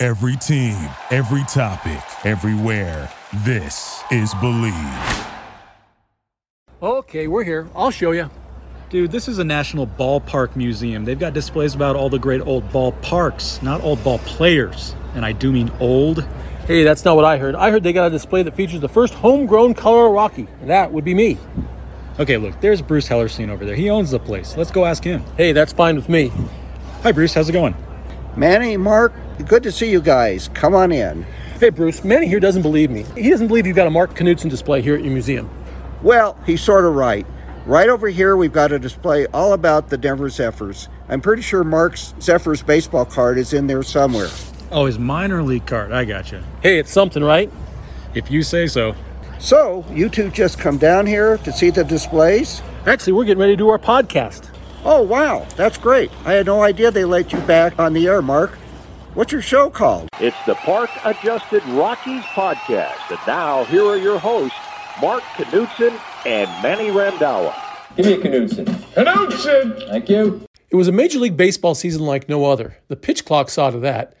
Every team, every topic, everywhere. This is Bleav. Okay, we're here. I'll show you. Dude, this is a national ballpark museum. They've got displays about all the great old ballparks, not old ball players. And I do mean old. Hey, that's not what I heard. I heard they got a display that features the first homegrown Colorado Rocky. That would be me. Okay, look, there's Bruce Hellerstein over there. He owns the place. Let's go ask him. Hey, that's fine with me. Hi, Bruce. How's it going? Manny, Mark, good to see you guys. Come on in. Hey, Bruce, Manny here doesn't believe me. He doesn't believe you've got a Mark Knudson display here at your museum. Well, he's sort of right. Right over here, we've got a display all about the Denver Zephyrs. I'm pretty sure Mark's Zephyrs baseball card is in there somewhere. Oh, his minor league card. I gotcha. Hey, it's something, right? If you say so. So, you two just come down here to see the displays? Actually, we're getting ready to do our podcast. Oh, wow, that's great. I had no idea they let you back on the air, Mark. What's your show called? It's the Park Adjusted Rockies Podcast. And now, here are your hosts, Mark Knudson and Manny Randhawa. Give me a Knudson. Knudson! Thank you. It was a Major League Baseball season like no other. The pitch clock saw to that.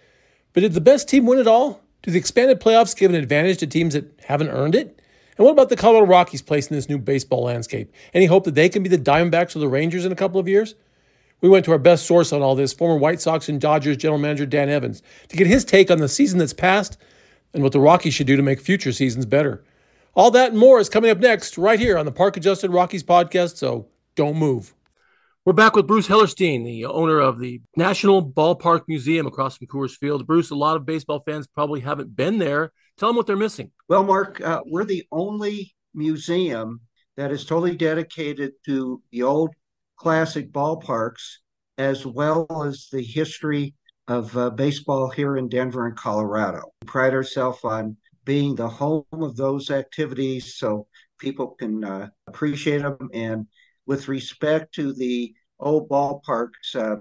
But did the best team win it all? Do the expanded playoffs give an advantage to teams that haven't earned it? And what about the Colorado Rockies place in this new baseball landscape? Any hope that they can be the Diamondbacks or the Rangers in a couple of years? We went to our best source on all this, former White Sox and Dodgers general manager Dan Evans, to get his take on the season that's passed and what the Rockies should do to make future seasons better. All that and more is coming up next, right here on the Park Adjusted Rockies podcast, so don't move. We're back with Bruce Hellerstein, the owner of the National Ballpark Museum across from Coors Field. Bruce, a lot of baseball fans probably haven't been there. Tell them what they're missing. Well, Mark, uh, we're the only museum that is totally dedicated to the old classic ballparks as well as the history of uh, baseball here in Denver and Colorado. We pride ourselves on being the home of those activities so people can uh, appreciate them. And with respect to the old ballparks, uh,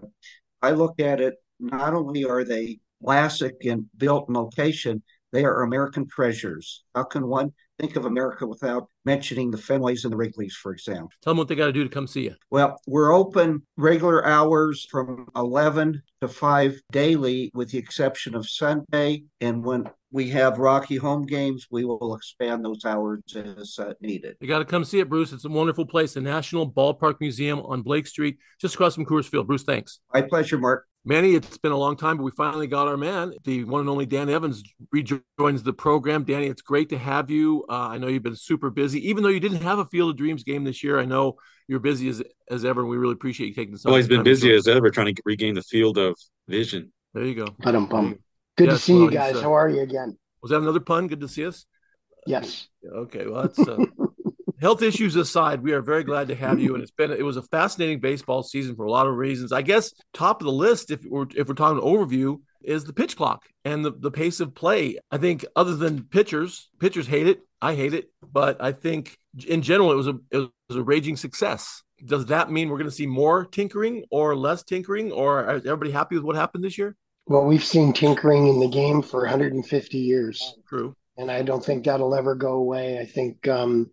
I look at it not only are they classic and built in location, they are American treasures. How can one think of America without mentioning the Fenways and the Wrigleys, for example? Tell them what they got to do to come see you. Well, we're open regular hours from 11 to 5 daily, with the exception of Sunday. And when we have Rocky home games, we will expand those hours as uh, needed. You got to come see it, Bruce. It's a wonderful place, the National Ballpark Museum on Blake Street, just across from Coors Field. Bruce, thanks. My pleasure, Mark. Manny, it's been a long time, but we finally got our man. The one and only Dan Evans rejoins the program. Danny, it's great to have you. Uh, I know you've been super busy, even though you didn't have a Field of Dreams game this year. I know you're busy as as ever, and we really appreciate you taking some. Time. Well, he's been busy as ever trying to regain the field of vision. There you go. But I'm. Good yes, to see well, you guys. Uh, How are you again? Was that another pun? Good to see us. Yes. Okay. Well, that's. Uh, health issues aside, we are very glad to have you. And it's been it was a fascinating baseball season for a lot of reasons. I guess top of the list, if we're if we're talking overview, is the pitch clock and the, the pace of play. I think other than pitchers, pitchers hate it. I hate it, but I think in general it was a it was a raging success. Does that mean we're going to see more tinkering or less tinkering, or is everybody happy with what happened this year? Well, we've seen tinkering in the game for 150 years. True. And I don't think that'll ever go away. I think um,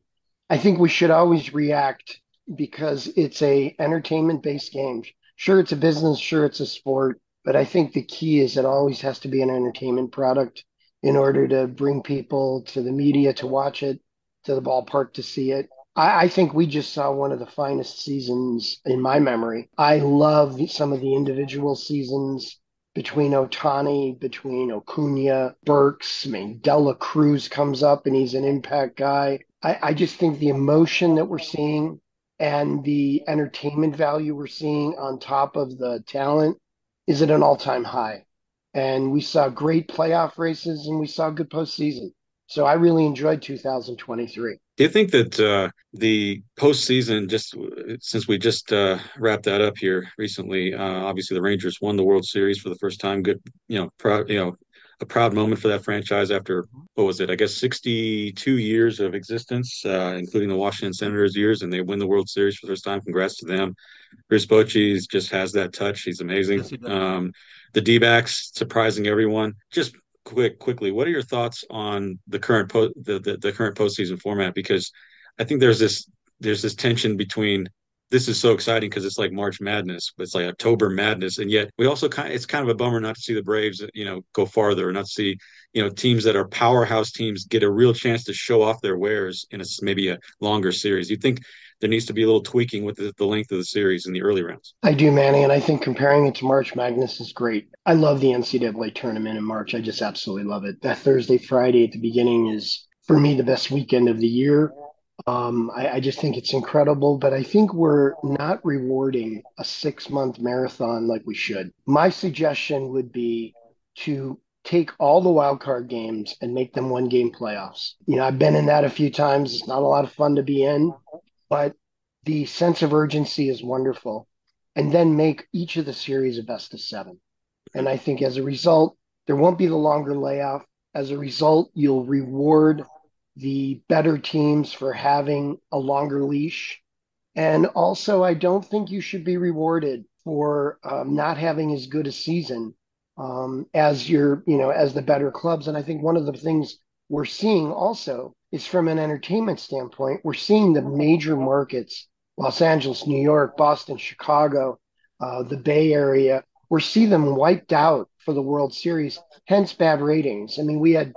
I think we should always react because it's a entertainment based game. Sure, it's a business. Sure, it's a sport. But I think the key is it always has to be an entertainment product in order to bring people to the media to watch it, to the ballpark to see it. I, I think we just saw one of the finest seasons in my memory. I love some of the individual seasons between Ohtani, between Acuna, Burks. I mean, De La Cruz comes up and he's an impact guy. I, I just think the emotion that we're seeing and the entertainment value we're seeing on top of the talent is at an all time high. And we saw great playoff races and we saw good postseason. So I really enjoyed 2023. Do you think that uh, the postseason, just since we just uh, wrapped that up here recently, uh, obviously the Rangers won the World Series for the first time. Good, you know, pro, you know, a proud moment for that franchise after what was it? I guess 62 years of existence, uh, including the Washington Senators years, and they win the World Series for the first time. Congrats to them. Chris Bochy just has that touch. He's amazing. Yes, he um, the D-backs surprising everyone. Just quick, quickly, what are your thoughts on the current po- the, the the current postseason format? Because I think there's this there's this tension between this is so exciting because it's like March Madness, but it's like October Madness, and yet we also kind of, it's kind of a bummer not to see the Braves, you know, go farther, or not see you know teams that are powerhouse teams get a real chance to show off their wares in a maybe a longer series. You think there needs to be a little tweaking with the, the length of the series in the early rounds? I do, Manny, and I think comparing it to March Madness is great. I love the NCAA tournament in March. I just absolutely love it. That Thursday, Friday at the beginning is for me the best weekend of the year um, I, I, just think it's incredible, but I think we're not rewarding a six month marathon like we should. My suggestion would be to take all the wild card games and make them one game playoffs. You know, I've been in that a few times. It's not a lot of fun to be in, but the sense of urgency is wonderful. And then make each of the series a best of seven. And I think as a result, there won't be the longer layoff. As a result, you'll reward the better teams for having a longer leash. And also, I don't think you should be rewarded for um, not having as good a season um, as your, you know, as the better clubs. And I think one of the things we're seeing also is from an entertainment standpoint, we're seeing the major markets, Los Angeles, New York, Boston, Chicago, uh, the Bay Area, we're them wiped out for the World Series, hence bad ratings. I mean, we had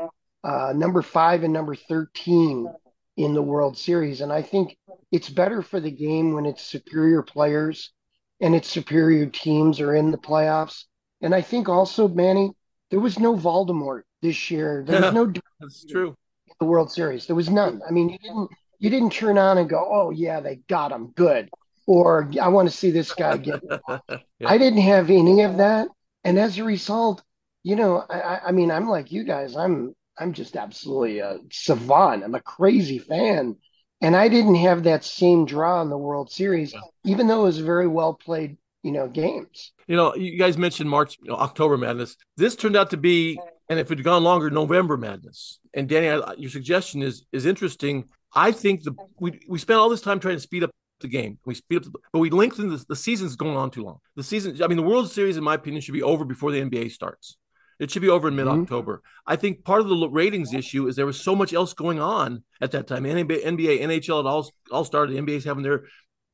uh, number five and number 13 in the World Series. And I think it's better for the game when it's superior players and its superior teams are in the playoffs. And I think also, Manny, there was no Voldemort this year. There was no that's true. The World Series, there was none. I mean, you didn't you didn't turn on and go, "Oh yeah, they got him good," or "I want to see this guy get." yeah. I didn't have any of that, and as a result, you know, I, I mean, I'm like you guys. I'm I'm just absolutely a savant. I'm a crazy fan. And I didn't have that same draw in the World Series, yeah. even though it was very well played, you know, games. You know, you guys mentioned March, you know, October Madness. This turned out to be, and if it had gone longer, November Madness. And Danny, I, your suggestion is is interesting. I think the we we spent all this time trying to speed up the game. We speed up, the, but we lengthen the, the season's going on too long. The season, I mean, the World Series, in my opinion, should be over before the NBA starts. It should be over in mid October. Mm-hmm. I think part of the ratings issue is there was so much else going on at that time. NBA, NBA NHL, it all all started. The NBA's having their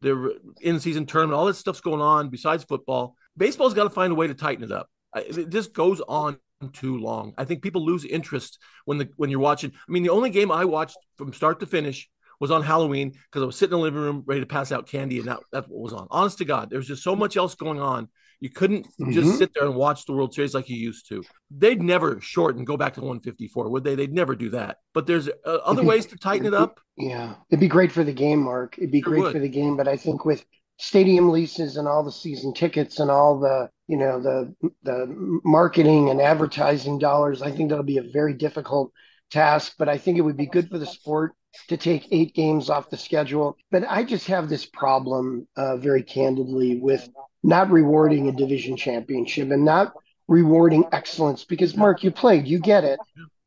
their in season tournament. All this stuff's going on besides football. Baseball's got to find a way to tighten it up. This goes on too long. I think people lose interest when the when you're watching. I mean, the only game I watched from start to finish was on Halloween because I was sitting in the living room ready to pass out candy, and that, that's what was on. Honest to God, there's just so much else going on you couldn't mm-hmm. just sit there and watch the World Series like you used to. They'd never shorten, go back to 154, would they? They'd never do that. But there's uh, other ways to tighten it up. Yeah, it'd be great for the game, Mark. It'd be sure great would. for the game. But I think with stadium leases and all the season tickets and all the you know the the marketing and advertising dollars, I think that'll be a very difficult task. But I think it would be good for the sport to take eight games off the schedule. But I just have this problem, uh, very candidly, with not rewarding a division championship and not rewarding excellence because Mark, you played, you get it.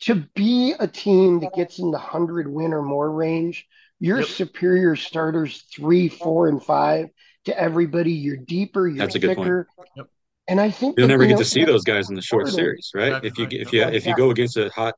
To be a team that gets in the hundred win or more range, your yep. superior starters three, four, and five to everybody. You're deeper, you're That's a thicker. Good point. Yep. And I think you'll that, never you get know, to see those guys in the short series, right? if you if you if you go against a hot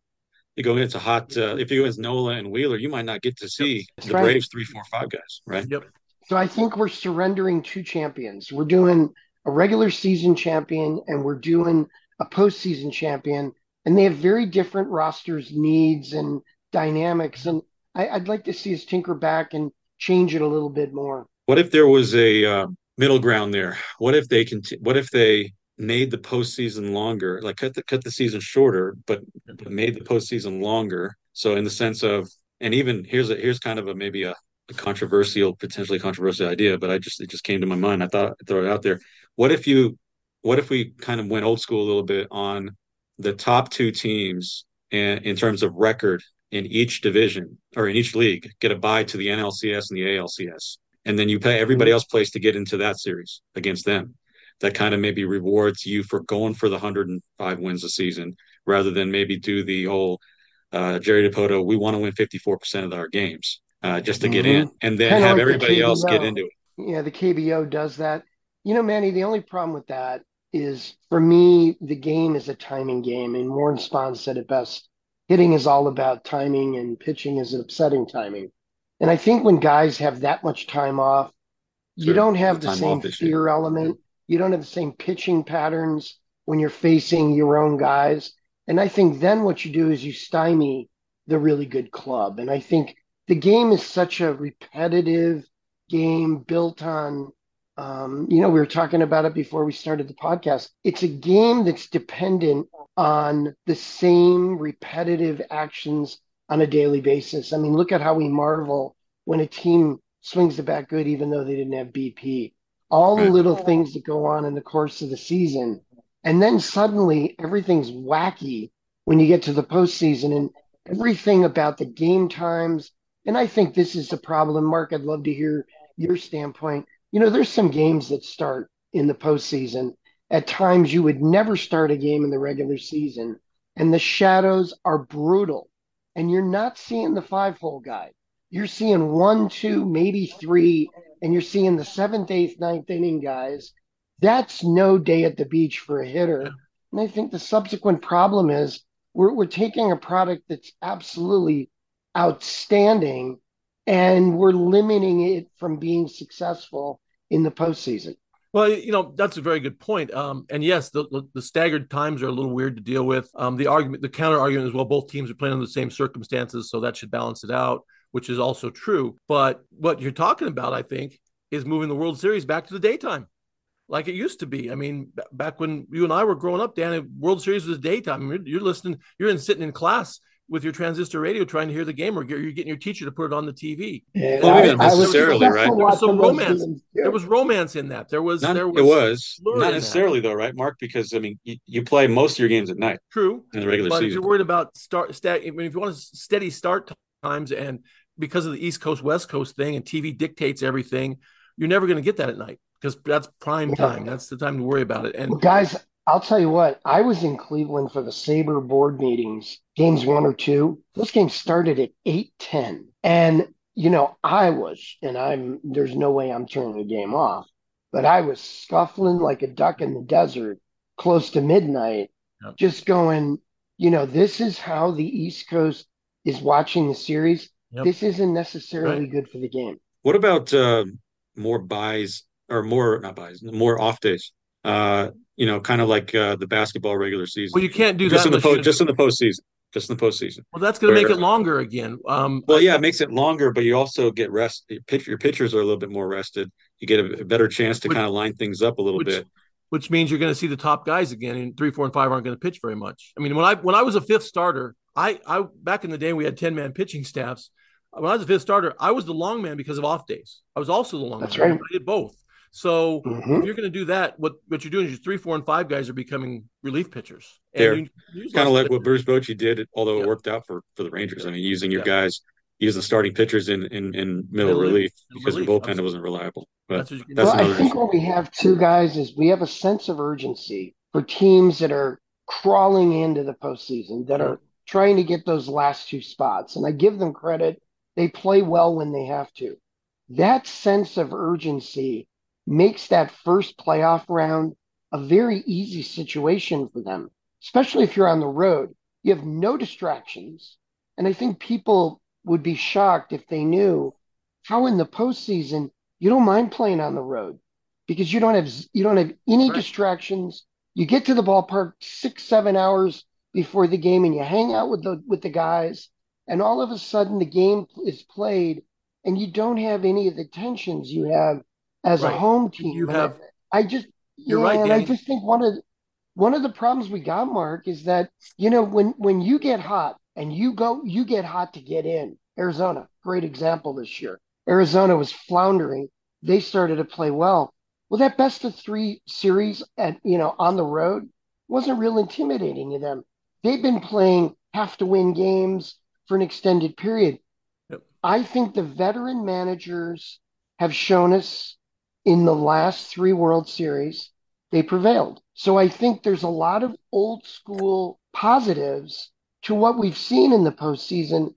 you go against a hot uh, if you go against Nola and Wheeler, you might not get to see yep. the right. Braves three, four, five guys, right? Yep. So I think we're surrendering two champions. We're doing a regular season champion and we're doing a postseason champion, and they have very different rosters, needs, and dynamics. And I, would like to see us tinker back and change it a little bit more. What if there was a uh, middle ground there? What if they can? What if they made the postseason longer, like cut the cut the season shorter, but made the postseason longer? So in the sense of, and even here's a here's kind of a maybe a controversial, potentially controversial idea, but I just it just came to my mind. I thought I'd throw it out there. What if you what if we kind of went old school a little bit on the top two teams and in terms of record in each division or in each league get a bye to the NLCS and the ALCS. And then you pay everybody else plays to get into that series against them. that kind of maybe rewards you for going for the 105 wins a season rather than maybe do the whole uh, Jerry Dipoto, we want to win 54% of our games uh, just to get mm-hmm. in and then Kinda have like everybody the else get into it. Yeah, the KBO does that. You know, Manny, the only problem with that is for me, the game is a timing game. And Warren Spahn said it best hitting is all about timing and pitching is upsetting timing. And I think when guys have that much time off, sure. you don't have the, the same fear element. You don't have the same pitching patterns when you're facing your own guys. And I think then what you do is you stymie the really good club. And I think the game is such a repetitive game built on um, you know, we were talking about it before we started the podcast. It's a game that's dependent on the same repetitive actions on a daily basis. I mean, look at how we marvel when a team swings the bat good, even though they didn't have BP. All the little things that go on in the course of the season. And then suddenly everything's wacky when you get to the postseason and everything about the game times. And I think this is the problem. Mark, I'd love to hear your standpoint you know, there's some games that start in the postseason. At times, you would never start a game in the regular season, and the shadows are brutal. And you're not seeing the five hole guy. You're seeing one, two, maybe three, and you're seeing the seventh, eighth, ninth inning guys. That's no day at the beach for a hitter. And I think the subsequent problem is we're, we're taking a product that's absolutely outstanding and we're limiting it from being successful in the postseason. Well, you know that's a very good point. Um, and yes, the, the staggered times are a little weird to deal with. Um, the argument, the counter argument is well, both teams are playing in the same circumstances, so that should balance it out, which is also true. But what you're talking about, I think, is moving the World Series back to the daytime, like it used to be. I mean, back when you and I were growing up, Dan, World Series was daytime. You're, you're listening, you're in sitting in class with your transistor radio trying to hear the game, or you're getting your teacher to put it on the TV. Yeah, well, I, necessarily, I right? There was some romance. There was romance in that. There was. Not, there was. It was not necessarily though, right, Mark? Because I mean, you, you, play most of your games at night. True. In the regular but season. if you're worried about start, stat, I mean, if you want to steady start times, and because of the East Coast West Coast thing, and TV dictates everything, you're never going to get that at night because that's prime time. That's the time to worry about it. And well, guys, I'll tell you what, I was in Cleveland for the SABR board meetings, games one or two. Those games started at 8:10. And you know, I was, and I'm there's no way I'm turning the game off, but I was scuffling like a duck in the desert close to midnight, yep. just going, you know, this is how the East Coast is watching the series. Yep. This isn't necessarily right. good for the game. What about uh, more buys or more not buys, more off days? Uh, you know, kind of like uh, the basketball regular season. Well, you can't do just that in the po- just in the postseason. Just in the postseason. Well, that's going to make it longer again. Um, well, yeah, it makes it longer, but you also get rest. Your, pitch, your pitchers are a little bit more rested. You get a, a better chance to which, kind of line things up a little which, bit. Which means you're going to see the top guys again, and three, four, and five aren't going to pitch very much. I mean, when I when I was a fifth starter, I I back in the day we had ten man pitching staffs. When I was a fifth starter, I was the long man because of off days. I was also the long That's man. Right. I did both. So mm-hmm. if you're going to do that, what what you're doing is your three, four, and five guys are becoming relief pitchers. And kind of like what Bruce Bochy did, although yeah. it worked out for for the Rangers. I mean, using your yeah. guys, using starting pitchers in in, in middle, middle relief because relief. your bullpen Absolutely. wasn't reliable. But that's, that's well, I think issue. what we have two guys is we have a sense of urgency for teams that are crawling into the postseason that are trying to get those last two spots, and I give them credit. They play well when they have to. That sense of urgency makes that first playoff round a very easy situation for them, especially if you're on the road. You have no distractions. And I think people would be shocked if they knew how in the postseason you don't mind playing on the road because you don't have you don't have any right. distractions. You get to the ballpark six, seven hours before the game and you hang out with the with the guys, and all of a sudden the game is played and you don't have any of the tensions you have as right. a home team. You have. I, I just you're yeah, right, and I just think one of one of the problems we got, Mark, is that you know when when you get hot and you go you get hot to get in. Arizona, great example this year. Arizona was floundering. They started to play well. Well, that best of three series at you know on the road wasn't real intimidating to them. They've been playing have to win games for an extended period. Yep. I think the veteran managers have shown us in the last three World Series they prevailed. So I think there's a lot of old school positives to what we've seen in the postseason.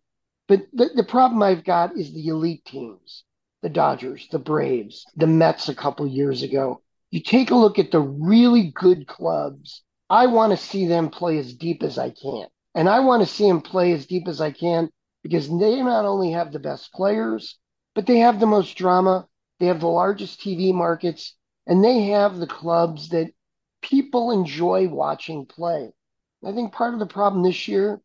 But the, the problem I've got is the elite teams, the Dodgers, the Braves, the Mets a couple years ago. You take a look at the really good clubs. I want to see them play as deep as I can. And I want to see them play as deep as I can because they not only have the best players, but they have the most drama. They have the largest TV markets and they have the clubs that people enjoy watching play. I think part of the problem this year,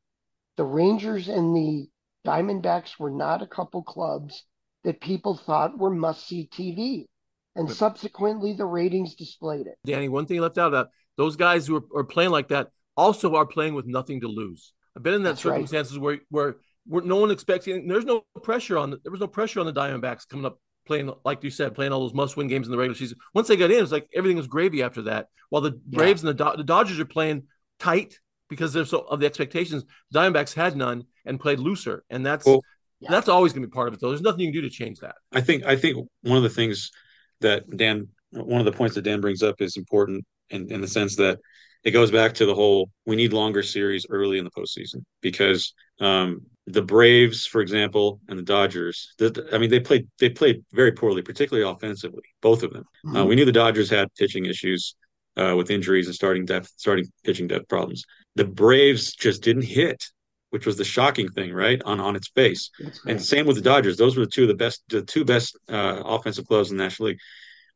the Rangers and the Diamondbacks were not a couple clubs that people thought were must see TV. And subsequently, the ratings displayed it. Danny, one thing you left out of that, those guys who are, are playing like that also are playing with nothing to lose. I've been in that That's circumstances where, where where no one expects anything. There's no pressure on the, there was no pressure on the Diamondbacks coming up playing like you said, playing all those must-win games in the regular season. Once they got in, it's like everything was gravy after that. While the Braves and the, Do- the Dodgers are playing tight because they're so of the expectations. Diamondbacks had none and played looser, and that's Well- that's always going to be part of it. Though there's nothing you can do to change that. I think I think one of the things that Dan, one of the points that Dan brings up is important in, in the sense that it goes back to the whole we need longer series early in the postseason because um, the Braves, for example, and the Dodgers. The, I mean, they played they played very poorly, particularly offensively, both of them. Uh, we knew the Dodgers had pitching issues uh, with injuries and starting depth, starting pitching depth problems. The Braves just didn't hit, which was the shocking thing, right? On on its face. That's And same with the Dodgers. Those were the two of the best, the two best uh, offensive clubs in the National League.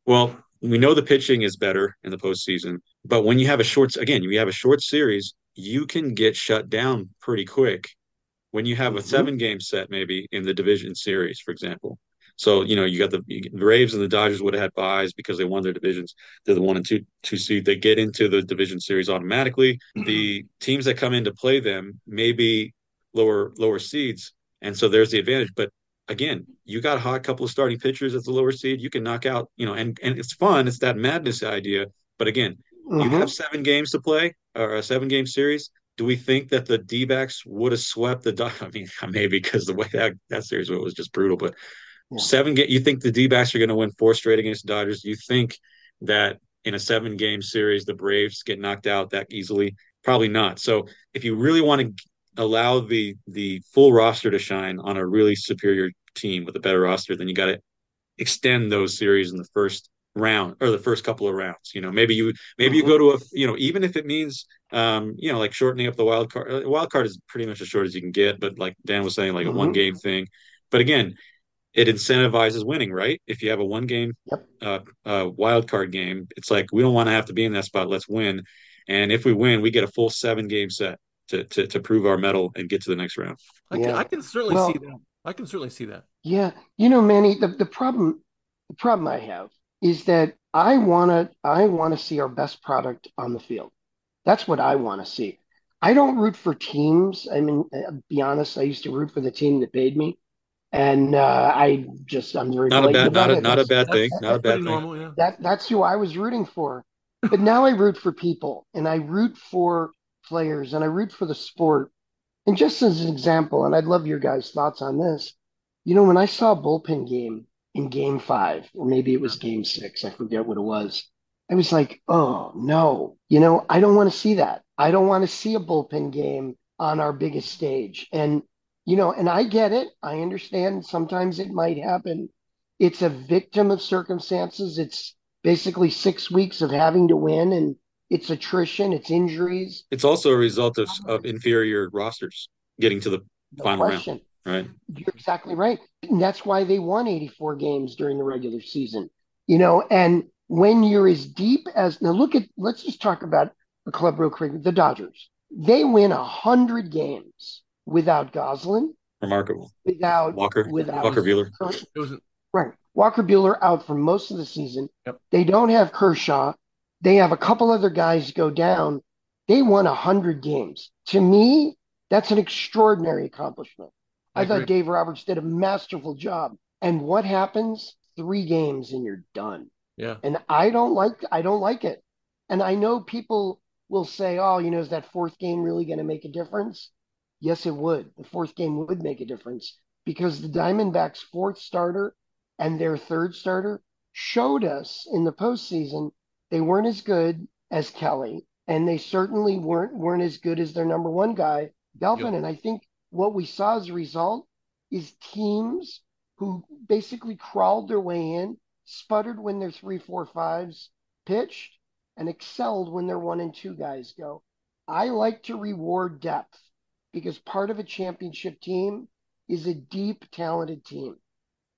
Well, we know the pitching is better in the postseason, but when you have a short, again, you have a short series, you can get shut down pretty quick. When you have a Mhm. seven game set, maybe in the division series, for example. So you know you got the the Braves and the Dodgers would have had buys because they won their divisions. They're the one and two two seed. They get into the division series automatically. The teams that come in to play them may be lower lower seeds, and so there's the advantage. But again, you got a hot couple of starting pitchers as the lower seed. You can knock out, you know, and and it's fun. It's that madness idea. But again, you Mhm. have seven games to play or a seven game series. Do we think that the D would have swept the? I mean, maybe because the way that that series went was just brutal. But Yeah. seven game, you think the D are going to win four straight against the Dodgers? You think that in a seven game series the Braves get knocked out that easily? Probably not. So if you really want to allow the the full roster to shine on a really superior team with a better roster, then you got to extend those series in the first round or the first couple of rounds. You know, maybe you maybe you go to a you know even if it means um you know like shortening up the wild card. uh, Wild card is pretty much as short as you can get, but like Dan was saying, like a Mhm. one game thing. But again, it incentivizes winning, right? If you have a one game Yep. uh, uh wild card game, it's like we don't want to have to be in that spot. Let's win. And if we win, we get a full seven game set to to, to prove our medal and get to the next round. I can, Yeah. I can certainly Well- see that. I can certainly see that. Yeah, you know, Manny, the, the problem the problem I have is that I wanna I wanna see our best product on the field. That's what I want to see. I don't root for teams. I mean, uh, be honest, I used to root for the team that paid me, and uh, I just I'm very Not a bad, not a not a bad thing. That's, Not a bad thing. normal. Yeah. that that's who I was rooting for. But now I root for people and I root for players and I root for the sport. And just as an example, and I'd love your guys' thoughts on this, you know, when I saw a bullpen game in game five, or maybe it was game six, I forget what it was, I was like, oh no, you know, I don't want to see that. I don't want to see a bullpen game on our biggest stage. And, you know, and I get it. I understand sometimes it might happen. It's a victim of circumstances. It's basically six weeks of having to win and it's attrition, it's injuries. It's also a result of of inferior rosters getting to the No Final round. Question. right. You're exactly right. And that's why they won 84 games during the regular season. You know, and when you're as deep as now look at let's just talk about a club real quick, the Dodgers. They win a hundred games without Gonsolin, Remarkable. without Walker, without Walker Buehler. Right. Walker Buehler out for most of the season. Yep. They don't have Kershaw. They have a couple other guys go down. They won 100 games. To me, that's an extraordinary accomplishment. I, I thought. Dave Roberts did a masterful job. And what happens? Three games and you're done. yeah. And I don't like I don't like it. And I know people will say, "Oh, you know, is that fourth game really going to make a difference?" Yes, it would. The fourth game would make a difference because the Diamondbacks' fourth starter and their third starter showed us in the postseason They weren't as good as Kelly, and they certainly weren't weren't as good as their number one guy, Delvin. Yep. And I think what we saw as a result is teams who basically crawled their way in, sputtered when their three, four, fives pitched, and excelled when their one and two guys go. I like to reward depth because part of a championship team is a deep, talented team.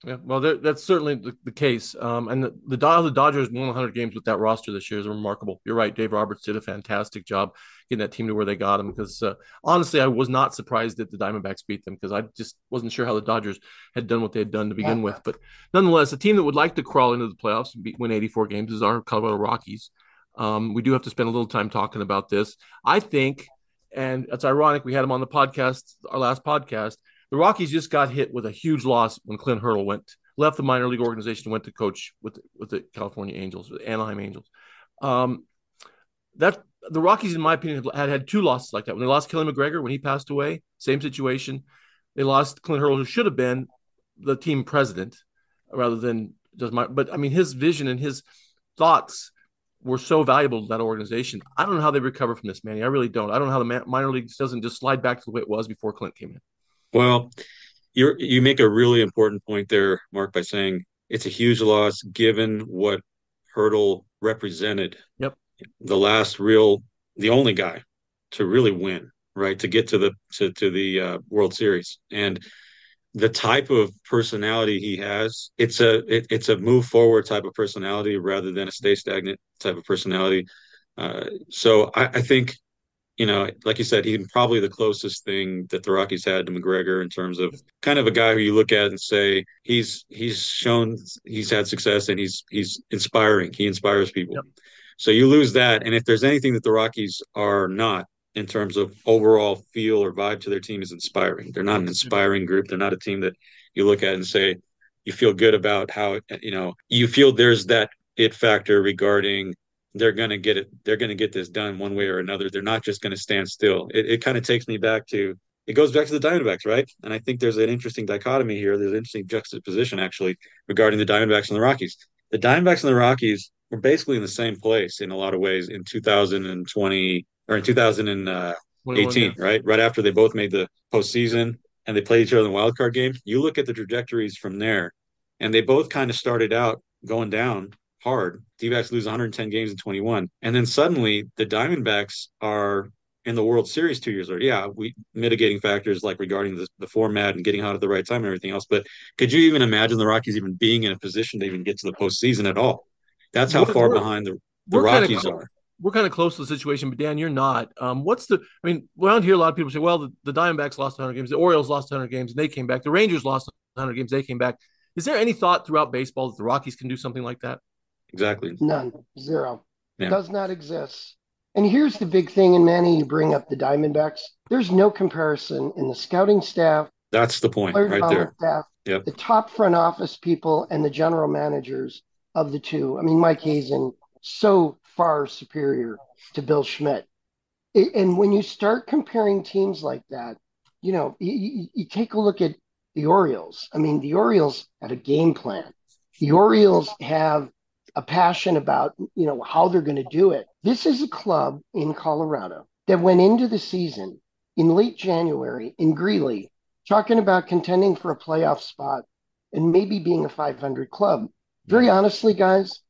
Yeah, well, that's certainly the, the case. Um, and the, the, the Dodgers won 100 games with that roster this year is remarkable. You're right. Dave Roberts did a fantastic job getting that team to where they got them. Because uh, honestly, I was not surprised that the Diamondbacks beat them because I just wasn't sure how the Dodgers had done what they had done to begin yeah. with. But nonetheless, a team that would like to crawl into the playoffs and beat, win 84 games is our Colorado Rockies. Um, we do have to spend a little time talking about this. I think, and it's ironic, we had them on the podcast, our last podcast the Rockies just got hit with a huge loss when Clint Hurdle went left the minor league organization went to coach with with the California Angels, the Anaheim Angels. Um, that the Rockies, in my opinion, had had two losses like that. When they lost Keli McGregor when he passed away, same situation. They lost Clint Hurdle, who should have been the team president rather than just my. But I mean, his vision and his thoughts were so valuable to that organization. I don't know how they recover from this, Manny. I really don't. I don't know how the minor leagues doesn't just slide back to the way it was before Clint came in. Well, you you make a really important point there, Mark, by saying it's a huge loss given what Hurdle represented. Yep. The last real, the only guy to really win, right? To get to the to to the uh, World Series and the type of personality he has it's a it, it's a move forward type of personality rather than a stay stagnant type of personality uh, so I, I, think you know, like you said, he's probably the closest thing that the Rockies had to McGregor in terms of kind of a guy who you look at and say he's he's shown he's had success and he's he's inspiring. He inspires people. Yep. So you lose that, and if there's anything that the Rockies are not in terms of overall feel or vibe to their team is inspiring. They're not an inspiring group. They're not a team that you look at and say you feel good about how you know you feel there's that it factor regarding they're going to get it they're going to get this done one way or another. They're not just going to stand still. It, it kind of takes me back to it goes back to the diamondbacks right? And i think there's an interesting dichotomy here. There's an interesting juxtaposition actually regarding the diamondbacks and the rockies. The diamondbacks and the rockies were basically in the same place in a lot of ways in 2020 or in 2018 yeah. right? Right after they both made the postseason and they played each other in the wild card game. You look at the trajectories from there and they both kind of started out going down hard. D-backs lose 110 games in 21, and then suddenly the Diamondbacks are in the World Series two years later. Yeah, we mitigating factors like regarding the, the format and getting out at the right time and everything else. But could you even imagine the Rockies even being in a position to even get to the postseason at all? That's how we're, far we're, behind the, the Rockies kind of, are. We're kind of close to the situation, but Dan, you're not. Um, what's the? I mean, around here, a lot of people say, "Well, the, the Diamondbacks lost 100 games, the Orioles lost 100 games, and they came back. The Rangers lost 100 games, they came back." Is there any thought throughout baseball that the Rockies can do something like that? Exactly. None. Zero. Yeah. Does not exist. And here's the big thing, and Manny, you bring up the Diamondbacks. There's no comparison in the scouting staff. That's the point right there. Staff, yep. The top front office people and the general managers of the two. I mean, Mike Hazen, so far superior to Bill Schmidt. And when you start comparing teams like that, you know, you, you take a look at the Orioles. I mean, the Orioles had a game plan. The Orioles have a passion about you know how they're going to do it. This is a club in Colorado that went into the season in late January in Greeley talking about contending for a playoff spot and maybe being a 500 club. Very honestly, guys,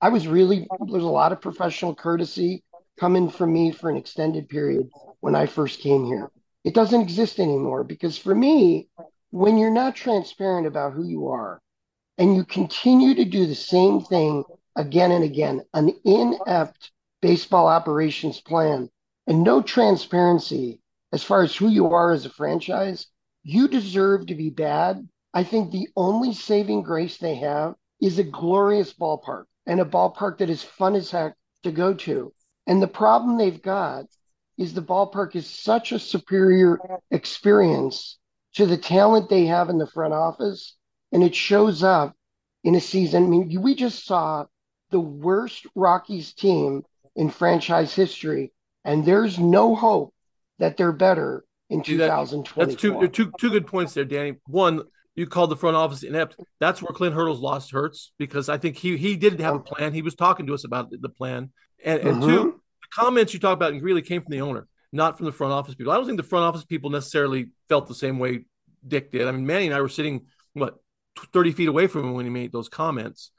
I was really there's a lot of professional courtesy coming from me for an extended period when I first came here. It doesn't exist anymore because for me, when you're not transparent about who you are, and you continue to do the same thing again and again, an inept baseball operations plan and no transparency as far as who you are as a franchise, you deserve to be bad. I think the only saving grace they have is a glorious ballpark and a ballpark that is fun as heck to go to. And the problem they've got is the ballpark is such a superior experience to the talent they have in the front office and it shows up in a season. I mean, we just saw the worst Rockies team in franchise history, and there's no hope that they're better in 2020. That's two, two, two good points there, Danny. One, you called the front office inept. That's where Clint Hurdle's loss hurts because I think he he didn't have a plan. He was talking to us about the plan, and, and Mm-hmm. two, the comments you talk about and really came from the owner, not from the front office people. I don't think the front office people necessarily felt the same way Dick did. I mean, Manny and I were sitting what thirty feet away from him when he made those comments,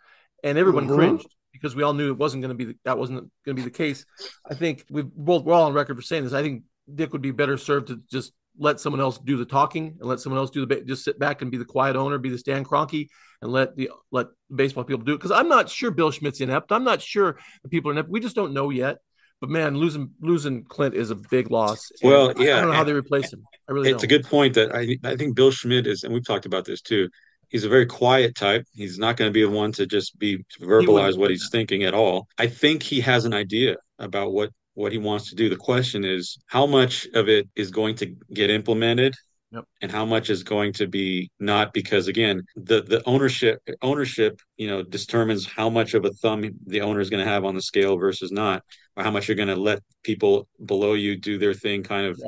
and everyone Mhm. cringed because we all knew it wasn't going to be the, that wasn't going to be the case. I think we both we're all on record for saying this. I think Dick would be better served to just let someone else do the talking and let someone else do the just sit back and be the quiet owner, be the Stan Kroenke, and let the let baseball people do it. Because I'm not sure Bill Schmidt's inept. I'm not sure the people are inept. We just don't know yet. But man, losing losing Clint is a big loss. And Well, I- I yeah, don't know how and- they replace him. I really it's don't. a good point that I I think Bill Schmidt is, and we've talked about this too. He's a very quiet type. He's not going to be the one to just be to verbalize what he's thinking at all. I think he has an idea about what what he wants to do. The question is how much of it is going to get implemented Yep. and how much is going to be not because again the the ownership ownership you know determines how much of a thumb the owner is going to have on the scale versus not or how much you're going to let people below you do their thing kind of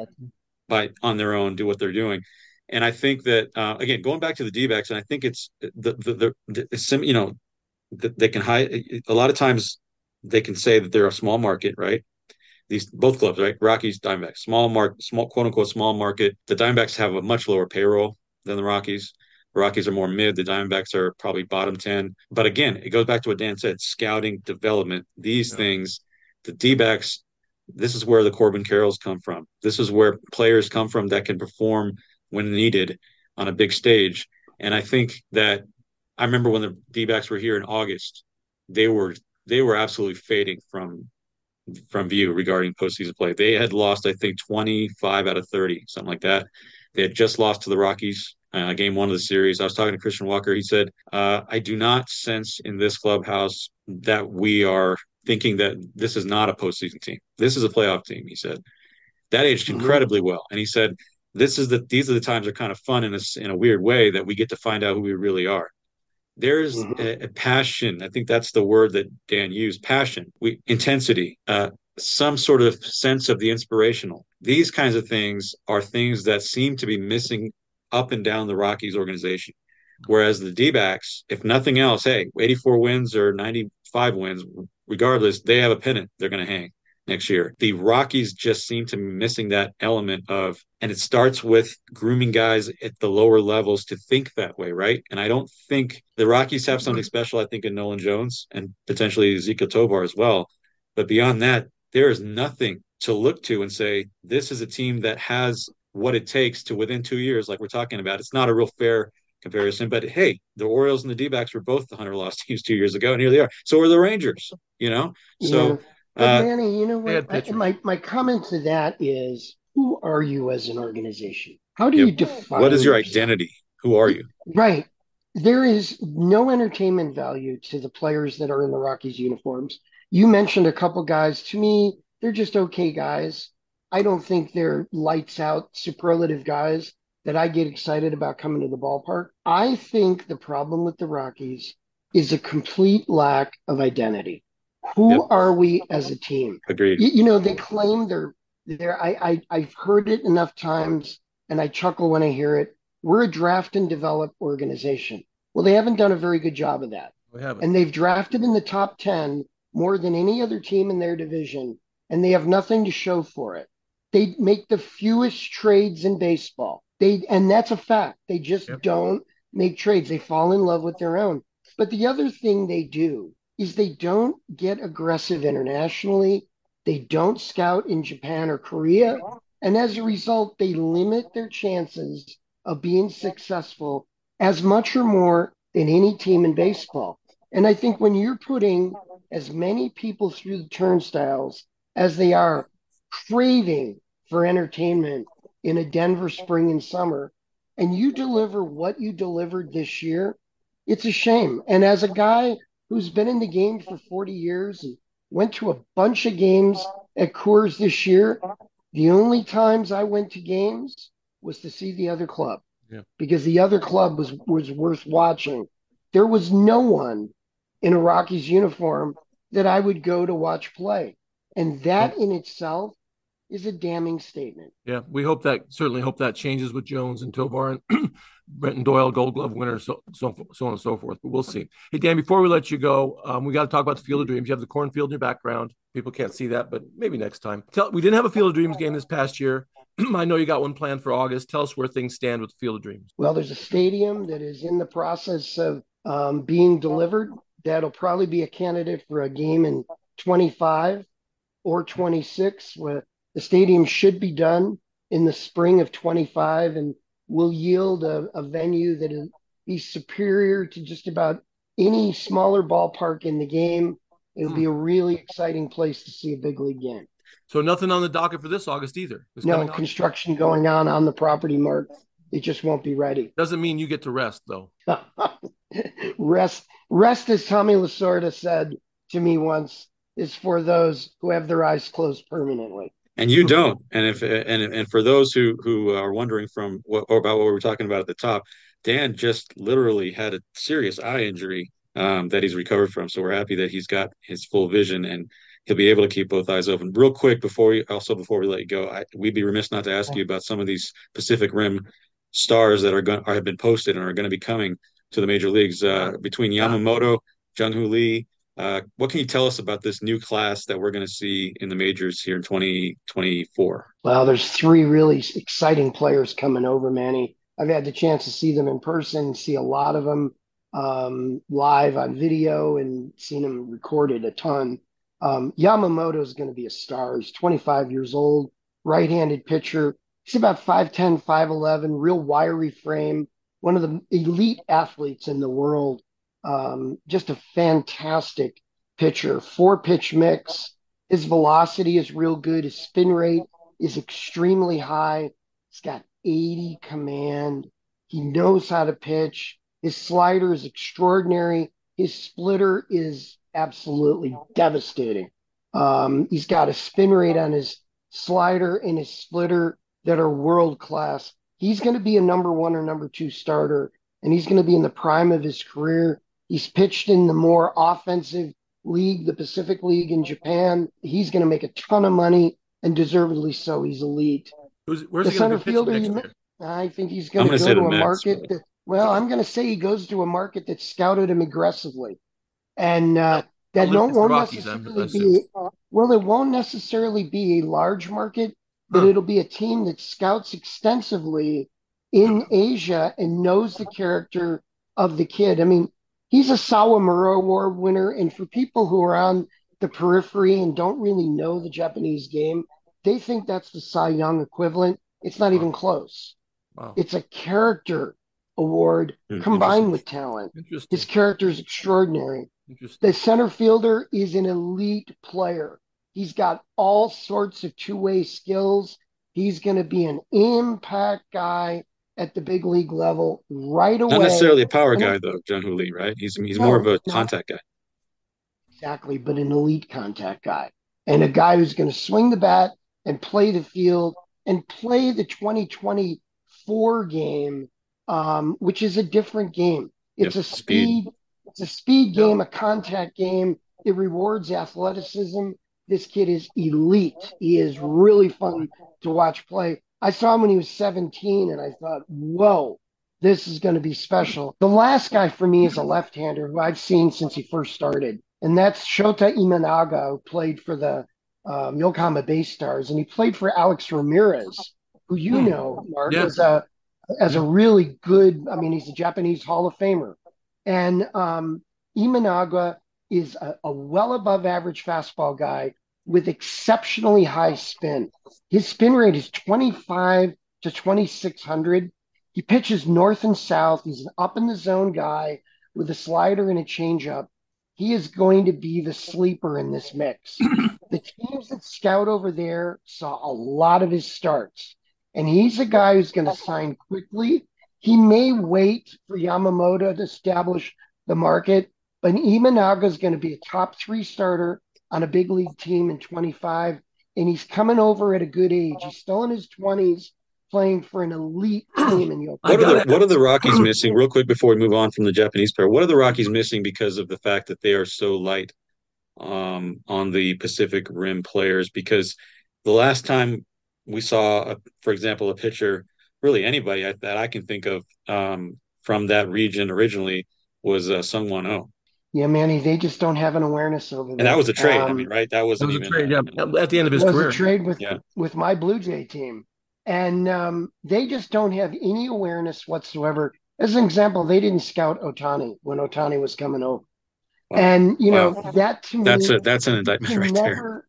by on their own do what they're doing and i think that uh, again going back to the d-backs and i think it's the the, the, the, the you know they can hide a lot of times they can say that they're a small market right these both clubs right rockies diamondbacks small market small quote unquote small market the diamondbacks have a much lower payroll than the rockies the Rockies are more mid. The Diamondbacks are probably bottom 10. But again, it goes back to what Dan said scouting, development, these Yeah. things. The D backs, this is where the Corbin Carrolls come from. This is where players come from that can perform when needed on a big stage. And I think that I remember when the D backs were here in August, they were they were absolutely fading from from view regarding postseason play. They had lost, I think, 25 out of 30, something like that. They had just lost to the Rockies, uh, game one of the series. I was talking to Christian Walker. He said, uh, I do not sense in this clubhouse that we are thinking that this is not a postseason team. This is a playoff team, he said. That aged Mhm. incredibly well. And he said, this is the these are the times are kind of fun in a, in a weird way that we get to find out who we really are. There's Mhm. a, a passion. I think that's the word that Dan used. Passion, we intensity, uh, some sort of sense of the inspirational. These kinds of things are things that seem to be missing up and down the Rockies organization. Whereas the D backs, if nothing else, hey, 84 wins or 95 wins, regardless, they have a pennant they're going to hang next year. The Rockies just seem to be missing that element of, and it starts with grooming guys at the lower levels to think that way, right? And I don't think the Rockies have something mm-hmm. special, I think, in Nolan Jones and potentially Ezequiel Tovar as well. But beyond that, there is nothing to look to and say, this is a team that has what it takes to within two years, like we're talking about. It's not a real fair comparison, but hey, the Orioles and the D backs were both the 100 loss teams two years ago, and here they are. So are the Rangers, you know? So, But uh, Manny, you know they had what? I, my my comment to that is, who are you as an organization? How do Yep. you define what is your yourself? identity? Who are you? Right. There is no entertainment value to the players that are in the Rockies uniforms. You mentioned a couple guys. To me, they're just okay guys. I don't think they're lights out superlative guys that I get excited about coming to the ballpark. I think the problem with the Rockies is a complete lack of identity. Who Yep. are we as a team? Agreed. You, you know, they claim they're they're I, I I've heard it enough times and I chuckle when I hear it. We're a draft and develop organization. Well, they haven't done a very good job of that. We haven't. And they've drafted in the top 10 more than any other team in their division, and they have nothing to show for it. They make the fewest trades in baseball. They and that's a fact. They just Yep. don't make trades. They fall in love with their own. But the other thing they do is they don't get aggressive internationally. They don't scout in Japan or Korea. And as a result, they limit their chances of being successful as much or more than any team in baseball. And I think when you're putting as many people through the turnstiles as they are craving for entertainment in a Denver spring and summer, and you deliver what you delivered this year, it's a shame. And as a guy who's been in the game for 40 years and went to a bunch of games at Coors this year, the only times I went to games was to see the other club Yeah. because the other club was was worth watching. There was no one in a Rockies uniform that I would go to watch play. And that in itself is a damning statement. Yeah, we hope that certainly hope that changes with Jones and Tovar and Brenton Doyle, Gold Glove winner, so so so on and so forth. But we'll see. Hey Dan, before we let you go, um, we got to talk about the Field of Dreams. You have the cornfield in your background. People can't see that, but maybe next time. Tell, we didn't have a Field of Dreams game this past year. I know you got one planned for August. Tell us where things stand with the Field of Dreams. Well, there's a stadium that is in the process of um, being delivered. That'll probably be a candidate for a game in 25 or 26. Where the stadium should be done in the spring of 25 and will yield a, a venue that will be superior to just about any smaller ballpark in the game. It'll be a really exciting place to see a big league game. So nothing on the docket for this August either. It's No construction going on on the property, Mark. It just won't be ready. Doesn't mean you get to rest though. rest, rest, as Tommy Lasorda said to me once, is for those who have their eyes closed permanently. And you don't. And if and and for those who who are wondering from what or about what we were talking about at the top dan just literally had a serious eye injury um, that he's recovered from. So we're happy that he's got his full vision and he'll be able to keep both eyes open. Real quick before we also before we let you go I, we'd be remiss not to ask you about some of these pacific rim stars that are going are have been posted and are going to be coming to the major leagues uh, between yamamoto jung-hoo lee uh, what can you tell us about this new class that we're going to see in the majors here in 2024? Well, there's three really exciting players coming over, Manny. I've had the chance to see them in person, see a lot of them um, live on video, and seen them recorded a ton. Um, Yamamoto is going to be a star. He's 25 years old, right-handed pitcher. He's about 5'10", 5'11", real wiry frame, one of the elite athletes in the world. Um, just a fantastic pitcher. Four pitch mix. His velocity is real good. His spin rate is extremely high. He's got 80 command. He knows how to pitch. His slider is extraordinary. His splitter is absolutely devastating. Um, he's got a spin rate on his slider and his splitter that are world class. He's going to be a number one or number two starter, and he's going to be in the prime of his career. He's pitched in the more offensive league, the Pacific League in Japan. He's going to make a ton of money, and deservedly so. He's elite. Who's, where's The he center fielder, next you year? I think he's going to go to a Mets, market. but- That, well, I'm going to say he goes to a market that scouted him aggressively, and uh, that I'll no, look at the won't Rockies, necessarily be. Well, it won't necessarily be a large market, but Huh. it'll be a team that scouts extensively in Asia and knows the character of the kid. I mean, he's a Sawamura Award winner, and for people who are on the periphery and don't really know the Japanese game, they think that's the Cy Young equivalent. It's not even close. Wow. It's a character award Hmm, combined with talent. His character is extraordinary. The center fielder is an elite player. He's got all sorts of two way skills. He's going to be an impact guy at the big league level right away. Not necessarily a power And guy though, John Lee, right? He's he's No, more of a contact guy. Exactly, but an elite contact guy and a guy who's going to swing the bat and play the field and play the 2024 game, um, which is a different game. It's Yep, a speed. speed, it's a speed game, a contact game. It rewards athleticism. This kid is elite. He is really fun to watch play. I saw him when he was 17 and I thought, whoa, this is going to be special. The last guy for me is a left-hander who I've seen since he first started, and that's Shota Imanaga, who played for the um, Yokohama Bay Stars, and he played for Alex Ramirez, who you Hmm. know, Mark, Yeah. as a as a really good. I mean, he's a Japanese Hall of Famer, and um, Imanaga is a, a well above average fastball guy with exceptionally high spin. His spin rate is 25 to 2600. He pitches north and south. He's an up in the zone guy with a slider and a changeup. He is going to be the sleeper in this mix. the teams that scout over there saw a lot of his starts, and he's a guy who's going to sign quickly. He may wait for Yamamoto to establish the market, but Imanaga is going to be a top three starter on a big league team in 25, and he's coming over at a good age. He's still in his 20s, playing for an elite team in I What are the it. what are the Rockies missing? Real quick before we move on from the Japanese pair, what are the Rockies missing because of the fact that they are so light um, on the Pacific Rim players? Because the last time we saw, a, for example, a pitcher, really anybody that I can think of um, from that region originally was uh, Seung-Hwan Oh. Yeah, Manny, they just don't have an awareness over there. And that was a trade. Um, I mean, right? That wasn't was a trade. Yeah, at the end of his career. a trade with yeah. with my Blue Jay team, and um, they just don't have any awareness whatsoever. As an example, they didn't scout Ohtani when Ohtani was coming over, wow. and you know wow. that to that's me, a that's an indictment right never, there.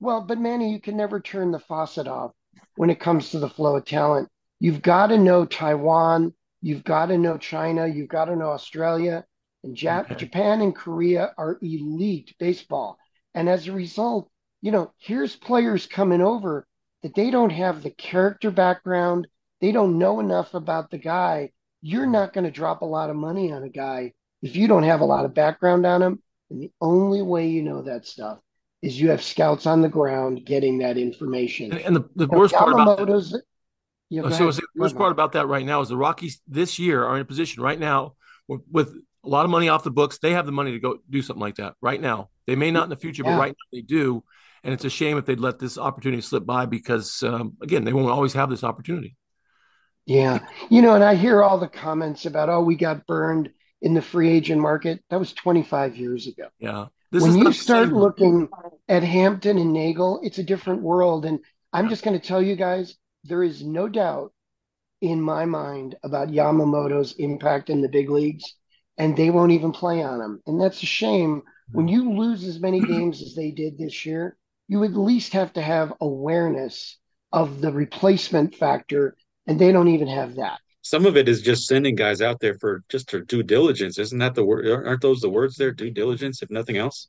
Well, but Manny, you can never turn the faucet off when it comes to the flow of talent. You've got to know Taiwan. You've got to know China. You've got to know Australia. And Jap- okay. Japan and Korea are elite baseball. And as a result, you know, here's players coming over that they don't have the character background. They don't know enough about the guy. You're not going to drop a lot of money on a guy if you don't have a lot of background on him. And the only way you know that stuff is you have scouts on the ground getting that information. And, and the, the worst part about that, you know, oh, so the worst part about that right now is the Rockies this year are in a position right now with, with a lot of money off the books. They have the money to go do something like that right now. They may not in the future, yeah. but right now they do. And it's a shame if they'd let this opportunity slip by because, um, again, they won't always have this opportunity. Yeah. You know, and I hear all the comments about, oh, we got burned in the free agent market. That was 25 years ago. Yeah. This when you start looking at Hampton and Neagle, it's a different world. And I'm just going to tell you guys, there is no doubt in my mind about Yamamoto's impact in the big leagues and they won't even play on him. And that's a shame. When you lose as many games as they did this year, you at least have to have awareness of the replacement factor, and they don't even have that. Some of it is just sending guys out there for just for due diligence. Isn't that the word? Aren't those the words there? Due diligence, if nothing else.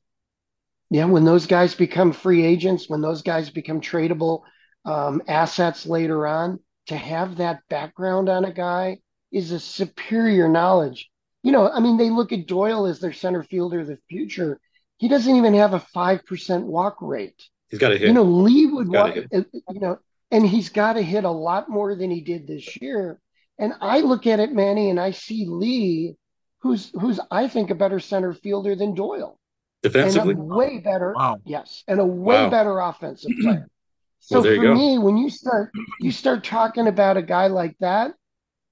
Yeah, when those guys become free agents, when those guys become tradable um, assets later on, to have that background on a guy is a superior knowledge you know, I mean, they look at Doyle as their center fielder of the future. He doesn't even have a 5% walk rate. He's got to hit. You know, Lee would walk, uh, you know, and he's got to hit a lot more than he did this year. And I look at it, Manny, and I see Lee, who's who's I think a better center fielder than Doyle. Defensively, and a way better. Wow. Yes, and a way wow. better offensive player. So well, for go. me, when you start you start talking about a guy like that,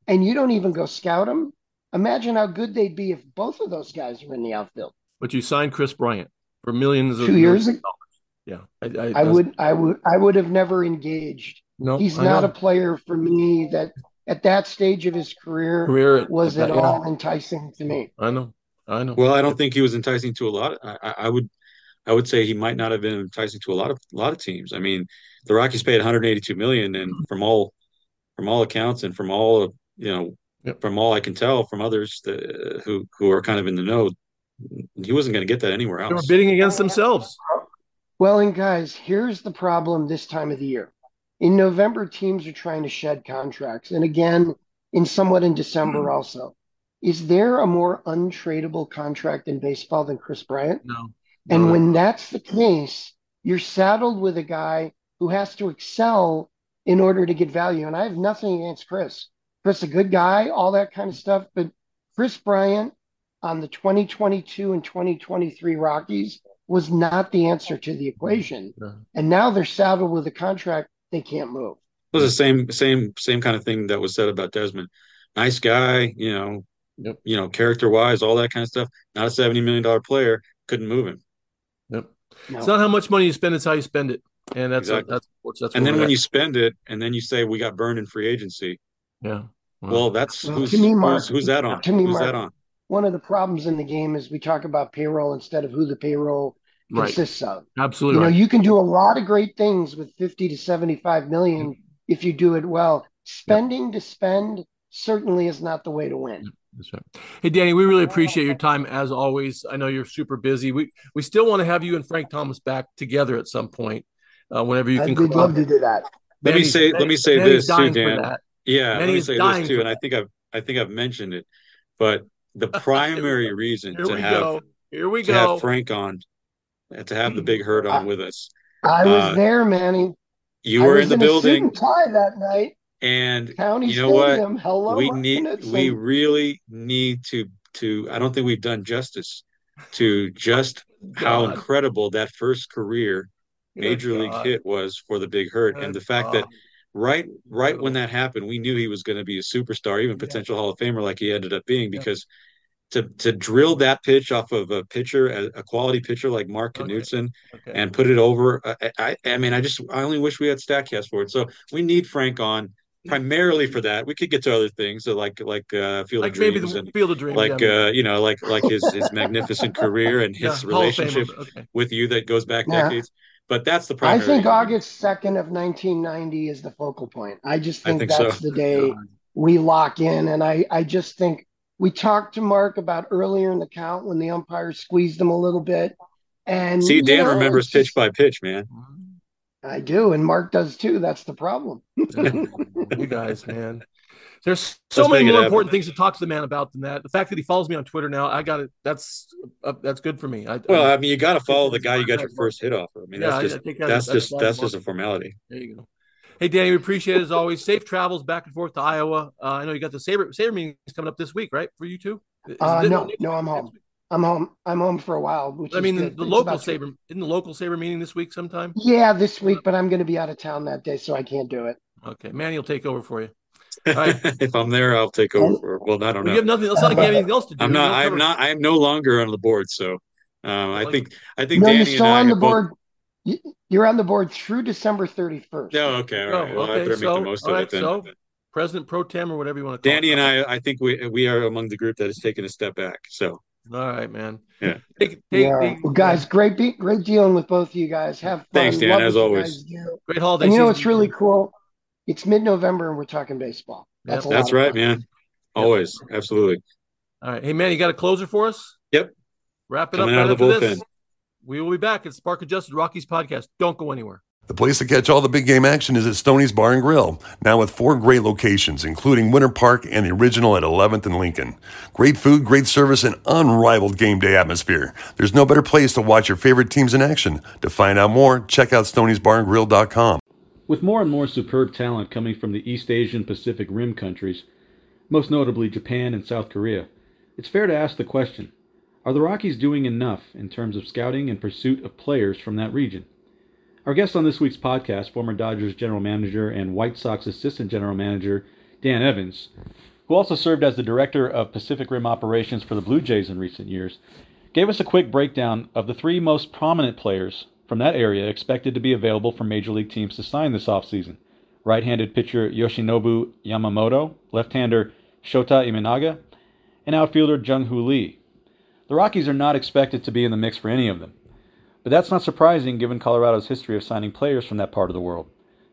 and you don't even go scout him, Imagine how good they'd be if both of those guys were in the outfield. But you signed Kris Bryant for millions of two years ago. Yeah, I, I, I would, I would, I would have never engaged. No, he's not a player for me that at that stage of his career, career was at, at all yeah. enticing to me. I know, I know. Well, I don't think he was enticing to a lot. Of, I, I would, I would say he might not have been enticing to a lot of a lot of teams. I mean, the Rockies paid 182 million, and from all from all accounts and from all of you know Yep. From all I can tell from others that, who who are kind of in the know, he wasn't going to get that anywhere else. They were bidding against themselves. Well, and guys, here's the problem this time of the year. In November, teams are trying to shed contracts, and again, in somewhat in December mm. also. Is there a more untradeable contract in baseball than Kris Bryant? No. And no. when that's the case, you're saddled with a guy who has to excel in order to get value. And I have nothing against Kris. Kris a good guy, all that kind of stuff. But Kris Bryant on the 2022 and 2023 Rockies was not the answer to the equation. Yeah. And now they're saddled with a contract they can't move. It was the same, same, same kind of thing that was said about Desmond. Nice guy, you know, yep. you know, character wise, all that kind of stuff. Not a seventy million dollar player, couldn't move him. Yep. No. It's not how much money you spend; it's how you spend it, and that's exactly. that's, that's, that's and then when at. you spend it, and then you say we got burned in free agency. Yeah. Well, that's who's, to me, Mark, who's, who's that on? To me, who's Mark, that on? One of the problems in the game is we talk about payroll instead of who the payroll right. consists of. Absolutely. You know, you can do a lot of great things with 50 to 75 million mm-hmm. if you do it well. Spending yep. to spend certainly is not the way to win. That's right. Hey, Danny, we really appreciate your time as always. I know you're super busy. We we still want to have you and Frank Thomas back together at some point, uh, whenever you can. I'd love to do that. Let me say. Let me say this too, Dan. Yeah, let me say this too, and I think I've I think I've mentioned it, but the primary reason to have go. here we to go have Frank on, and to have the big hurt on with us. I was uh, there, Manny. You were in the in building. tie that night. And County you know Stadium. what? Hello, we need we really need to to I don't think we've done justice to just how incredible that first career major Good league hit was for the big hurt, Good and the fact that God. Right right when that happened, we knew he was going to be a superstar, even potential Hall of Famer, like he ended up being, Yeah. because. To, to drill that pitch off of a pitcher, a, a quality pitcher like Mark Okay. Knudson, Okay. and put it over. I, I, I mean, I just, I only wish we had Statcast for it. So we need Frank on primarily for that. We could get to other things, so like like uh, Field like of maybe Dreams the and Field of Dreams. like yeah, uh, you know, like like his his magnificent career and his Hall of Famer, relationship Okay. with you that goes back Yeah. decades. But that's the problem. I think August 2nd of 1990 is the focal point. I just I think, think that's so. the day we lock in. And I, I just think we talked to Mark about earlier in the count when the umpire squeezed him a little bit. And See, Dan know, remembers pitch just- by pitch, man. I do, and Mark does too. That's the problem. you guys, man. There's so Let's many make it more happen. important things to talk to the man about than that. The fact that he follows me on Twitter now, I got it. That's uh, that's good for me. I, Well, I, I mean, you got to follow the guy you got your first hit off. of. I mean, Yeah, that's just I think that- that's that's just why that's just a formality. there you go. Hey, Danny, we appreciate it as always. Safe travels back and forth to Iowa. Uh, I know you got the SABR SABR meeting coming up this week, right? For you too? Is Uh, it- no, no, I'm home. I'm home. I'm home for a while. Which I mean, the, the local about two- SABR in the local SABR meeting this week sometime. Yeah, this week, but I'm going to be out of town that day, so I can't do it. Okay, Manny will take over for you. Right. if I'm there, I'll take over. Well, I don't You know. have nothing. It's not like you have anything else to do. I'm not. I'm not. I am no longer on the board. So, um, I think. I think No, Danny you're still and I on the are both- You- You're on the board through December 31st. No, okay, all Oh, right. Well, I okay, better make so- the most all of it then. so President Pro Tem or whatever you want to call Danny it. and I, I think we we are among the group that has taken a step back. So, All right, man. Yeah. Take, take Yeah. the- Well, guys, great be- great dealing with both of you guys. Have fun. Thanks, Dan, Love as always. Great holiday And you know season. what's really cool? It's mid-November and we're talking baseball. That's a that's right, fun. man. Always, absolutely. All right. Hey, man, you got a closer for us? Yep. Wrap it Coming up out right of the after this. We will be back. It's Park Adjusted Rockies podcast. Don't go anywhere. The place to catch all the big game action is at Stoney's Bar and Grill, now with four great locations, including Winter Park and the original at 11th and Lincoln. Great food, great service, and unrivaled game day atmosphere. There's no better place to watch your favorite teams in action. To find out more, check out stoney'sbarandgrill.com. With more and more superb talent coming from the East Asian Pacific Rim countries, most notably Japan and South Korea, it's fair to ask the question Are the Rockies doing enough in terms of scouting and pursuit of players from that region? Our guest on this week's podcast, former Dodgers general manager and White Sox assistant general manager Dan Evans, who also served as the director of Pacific Rim operations for the Blue Jays in recent years, gave us a quick breakdown of the three most prominent players from that area expected to be available for major league teams to sign this offseason. Right-handed pitcher Yoshinobu Yamamoto, left-hander Shota Imanaga, and outfielder Jung-Hoo Lee. The Rockies are not expected to be in the mix for any of them. But that's not surprising given Colorado's history of signing players from that part of the world.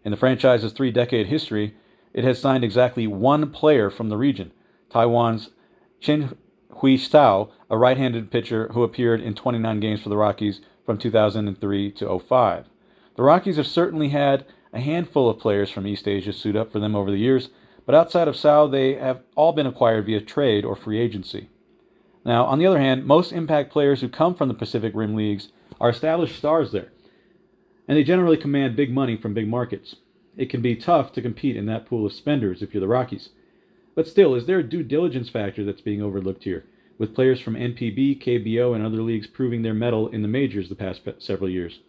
In the franchise's three-decade history, it has signed exactly one player from the region, Taiwan's Chin Hui Tsao, a right-handed pitcher who appeared in 29 games for the Rockies from 2003 to 05. The Rockies have certainly had a handful of players from East Asia suit up for them over the years, but outside of Tsao, they have all been acquired via trade or free agency. Now, on the other hand, most impact players who come from the Pacific Rim leagues are established stars there, and they generally command big money from big markets. It can be tough to compete in that pool of spenders if you're the Rockies. But still, is there a due diligence factor that's being overlooked here, with players from NPB, KBO, and other leagues proving their mettle in the majors the past several years?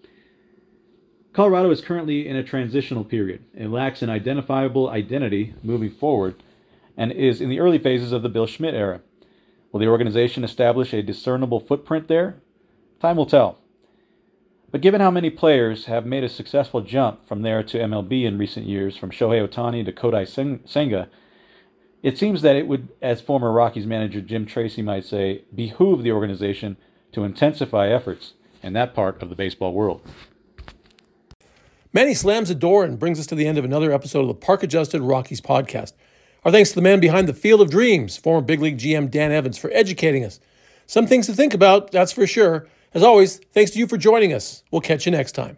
Colorado is currently in a transitional period. It lacks an identifiable identity moving forward and is in the early phases of the Bill Schmidt era. Will the organization establish a discernible footprint there? Time will tell. But given how many players have made a successful jump from there to MLB in recent years, from Shohei Ohtani to Kodai Sen- Senga, it seems that it would, as former Rockies manager Jim Tracy might say, behoove the organization to intensify efforts in that part of the baseball world. Manny slams the door and brings us to the end of another episode of the Park Adjusted Rockies podcast. Our thanks to the man behind the Field of Dreams, former big league GM Dan Evans, for educating us. Some things to think about, that's for sure. As always, thanks to you for joining us. We'll catch you next time.